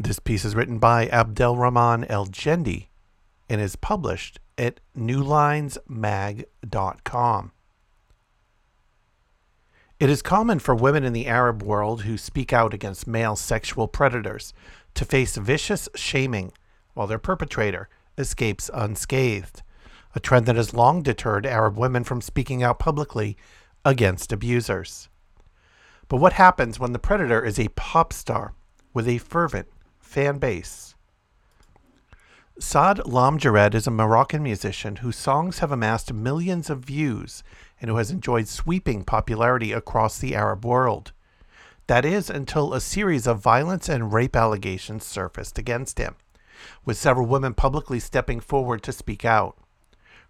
This piece is written by Abdelrahman El Jendi and is published at newlinesmag.com. It is common for women in the Arab world who speak out against male sexual predators to face vicious shaming while their perpetrator escapes unscathed a trend that has long deterred Arab women from speaking out publicly against abusers. But what happens when the predator is a pop star with a fervent fan base? Saad Lamjarred is a Moroccan musician whose songs have amassed millions of views and who has enjoyed sweeping popularity across the Arab world. That is until a series of violence and rape allegations surfaced against him, with several women publicly stepping forward to speak out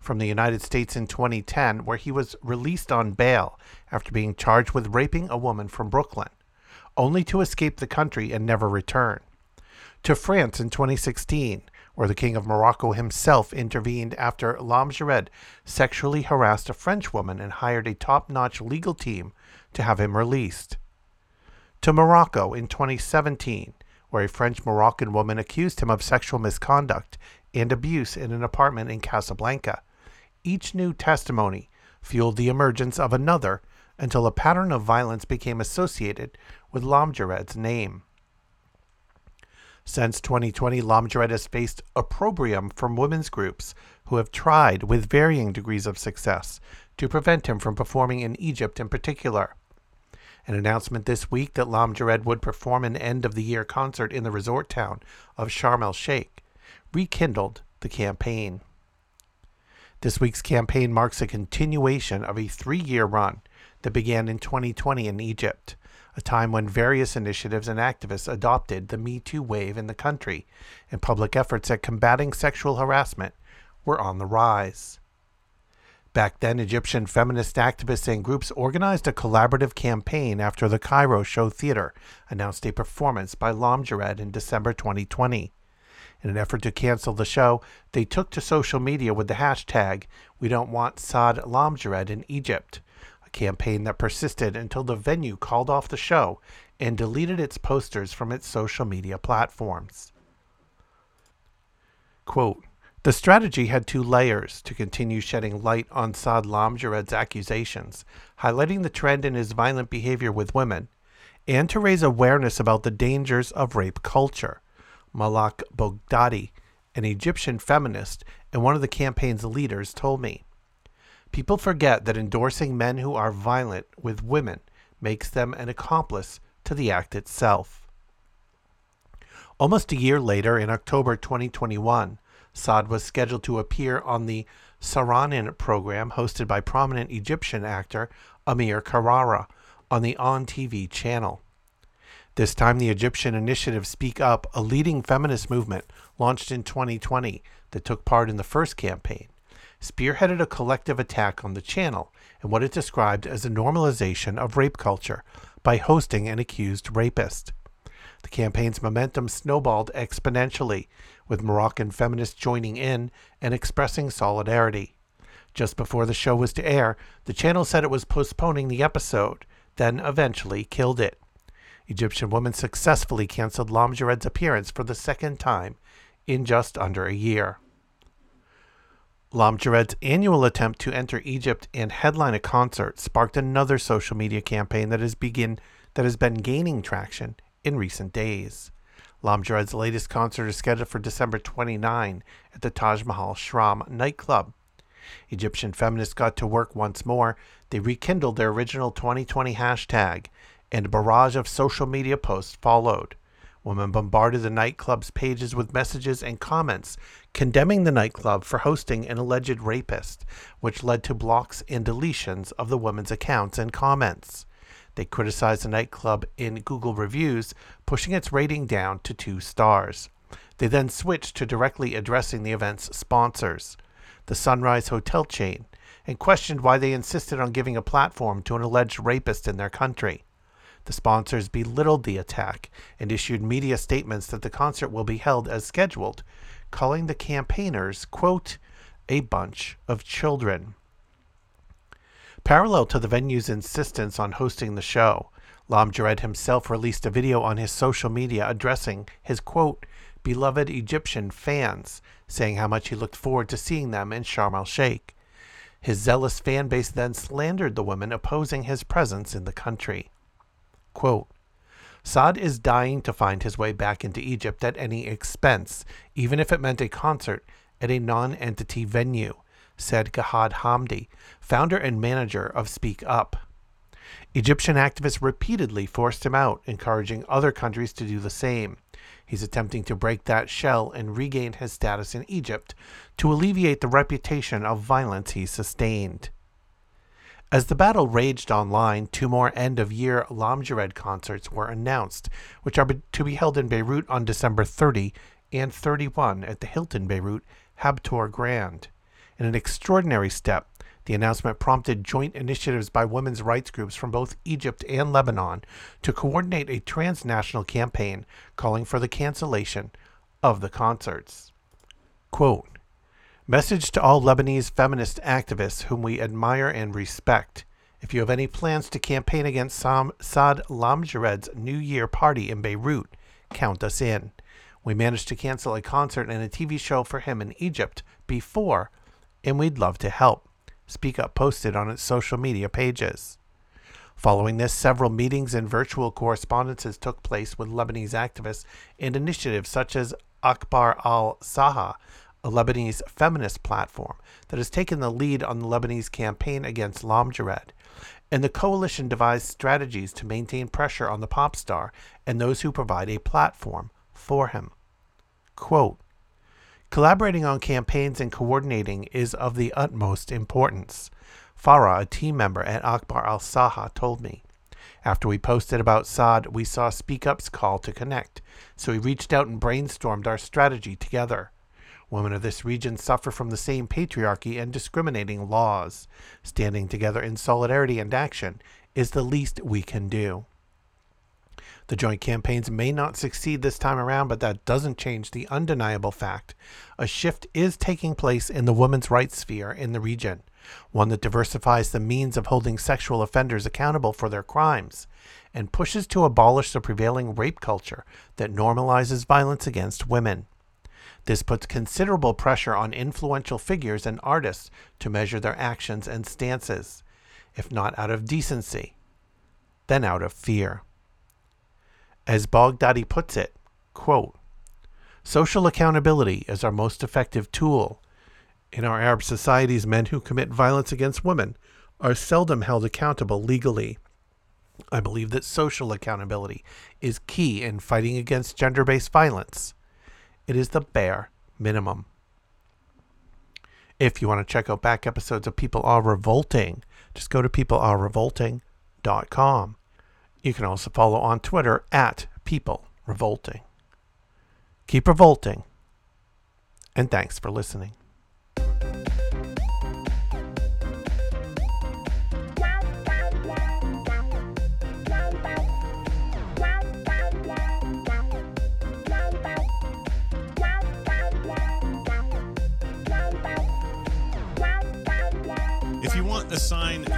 from the United States in 2010, where he was released on bail after being charged with raping a woman from Brooklyn, only to escape the country and never return. To France in 2016, where the King of Morocco himself intervened after Lamjarred sexually harassed a French woman and hired a top notch legal team to have him released. To Morocco in 2017, where a French Moroccan woman accused him of sexual misconduct and abuse in an apartment in Casablanca each new testimony fueled the emergence of another until a pattern of violence became associated with Lamjarred's name. Since 2020, Lamjarred has faced opprobrium from women's groups who have tried, with varying degrees of success, to prevent him from performing in Egypt in particular. An announcement this week that Lamjarred would perform an end of the year concert in the resort town of Sharm el Sheikh rekindled the campaign. This week's campaign marks a continuation of a three year run that began in 2020 in Egypt, a time when various initiatives and activists adopted the Me Too wave in the country, and public efforts at combating sexual harassment were on the rise. Back then, Egyptian feminist activists and groups organized a collaborative campaign after the Cairo Show Theater announced a performance by Lamjarred in December 2020. In an effort to cancel the show, they took to social media with the hashtag We Don't Want Saad Lamjarred in Egypt, campaign that persisted until the venue called off the show and deleted its posters from its social media platforms. Quote, the strategy had two layers to continue shedding light on Saad Lamjarred's accusations, highlighting the trend in his violent behavior with women, and to raise awareness about the dangers of rape culture. Malak Baghdadi, an Egyptian feminist and one of the campaign's leaders, told me. People forget that endorsing men who are violent with women makes them an accomplice to the act itself. Almost a year later, in October 2021, Saad was scheduled to appear on the Sahranin program hosted by prominent Egyptian actor Amir Karara on the On TV channel. This time, the Egyptian initiative Speak Up, a leading feminist movement launched in 2020 that took part in the first campaign, spearheaded a collective attack on the channel and what it described as a normalization of rape culture by hosting an accused rapist. The campaign's momentum snowballed exponentially, with Moroccan feminists joining in and expressing solidarity. Just before the show was to air, the channel said it was postponing the episode, then eventually killed it. Egyptian women successfully canceled Lamjarred's appearance for the second time in just under a year. Lamjarred's annual attempt to enter Egypt and headline a concert sparked another social media campaign that has begin that has been gaining traction in recent days. Lamjarred's latest concert is scheduled for December 29 at the Taj Mahal Sharm nightclub. Egyptian feminists got to work once more. They rekindled their original 2020 hashtag and a barrage of social media posts followed. Women bombarded the nightclub's pages with messages and comments condemning the nightclub for hosting an alleged rapist, which led to blocks and deletions of the women's accounts and comments. They criticized the nightclub in Google reviews, pushing its rating down to two stars. They then switched to directly addressing the event's sponsors, the Sunrise Hotel chain, and questioned why they insisted on giving a platform to an alleged rapist in their country. The sponsors belittled the attack and issued media statements that the concert will be held as scheduled, calling the campaigners, quote, a bunch of children. Parallel to the venue's insistence on hosting the show, Lamjarred himself released a video on his social media addressing his quote, beloved Egyptian fans, saying how much he looked forward to seeing them in Sharm el Sheikh. His zealous fan base then slandered the women opposing his presence in the country. Quote, Saad is dying to find his way back into Egypt at any expense, even if it meant a concert at a non entity venue, said Gahad Hamdi, founder and manager of Speak Up. Egyptian activists repeatedly forced him out, encouraging other countries to do the same. He's attempting to break that shell and regain his status in Egypt to alleviate the reputation of violence he sustained. As the battle raged online, two more end of year Lamjarred concerts were announced, which are to be held in Beirut on December 30 and 31 at the Hilton Beirut Habtoor Grand. In an extraordinary step, the announcement prompted joint initiatives by women's rights groups from both Egypt and Lebanon to coordinate a transnational campaign calling for the cancellation of the concerts. Quote, Message to all Lebanese feminist activists whom we admire and respect. If you have any plans to campaign against Sam, Saad Lamjarred's New Year party in Beirut, count us in. We managed to cancel a concert and a TV show for him in Egypt before, and we'd love to help. Speak Up posted on its social media pages. Following this, several meetings and virtual correspondences took place with Lebanese activists and initiatives such as Akhbar al Saha, a Lebanese feminist platform that has taken the lead on the Lebanese campaign against Lamjarred. And the coalition devised strategies to maintain pressure on the pop star and those who provide a platform for him. Quote, Collaborating on campaigns and coordinating is of the utmost importance. Farah, a team member at Akhbar al Saha, told me. After we posted about Saad, we saw Speak Up's call to connect, so we reached out and brainstormed our strategy together. Women of this region suffer from the same patriarchy and discriminating laws. Standing together in solidarity and action is the least we can do. The joint campaigns may not succeed this time around, but that doesn't change the undeniable fact a shift is taking place in the women's rights sphere in the region, one that diversifies the means of holding sexual offenders accountable for their crimes and pushes to abolish the prevailing rape culture that normalizes violence against women. This puts considerable pressure on influential figures and artists to measure their actions and stances, if not out of decency, then out of fear. As Baghdadi puts it, quote, Social accountability is our most effective tool. In our Arab societies, men who commit violence against women are seldom held accountable legally. I believe that social accountability is key in fighting against gender based violence. It is the bare minimum. If you want to check out back episodes of People Are Revolting, just go to peoplearerevolting.com. You can also follow on Twitter at People Revolting. Keep revolting, and thanks for listening.